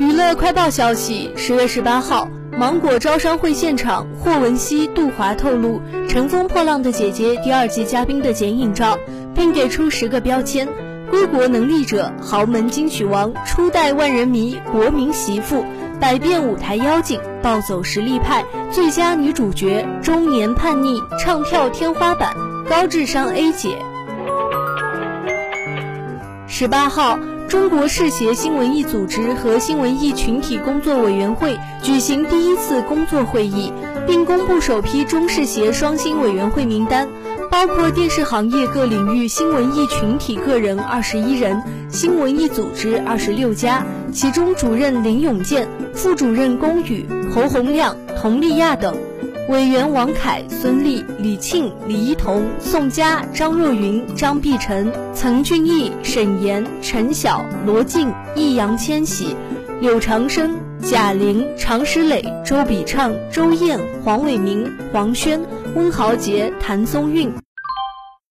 娱乐快报消息：十月十八号，芒果招商会现场，霍汶希、杜华透露《乘风破浪的姐姐》第二季嘉宾的剪影照，并给出十个标签：归国能力者、豪门金曲王、初代万人迷、国民媳妇、百变舞台妖精、暴走实力派、最佳女主角、中年叛逆、唱跳天花板、高智商 A 姐。十八号。中国视协新文艺组织和新文艺群体工作委员会举行第一次工作会议，并公布首批中视协双新委员会名单，包括电视行业各领域新文艺群体个人二十一人，新文艺组织二十六家，其中主任林永健，副主任龚宇、侯洪亮、佟丽娅等。委员王凯、孙俪、李沁、李一桐、宋佳、张若昀、张碧晨、曾俊逸、沈岩、陈晓、罗晋、易烊千玺、柳长生、贾玲、常石磊、周笔畅、周燕、黄伟明、黄轩、温豪杰、谭松韵。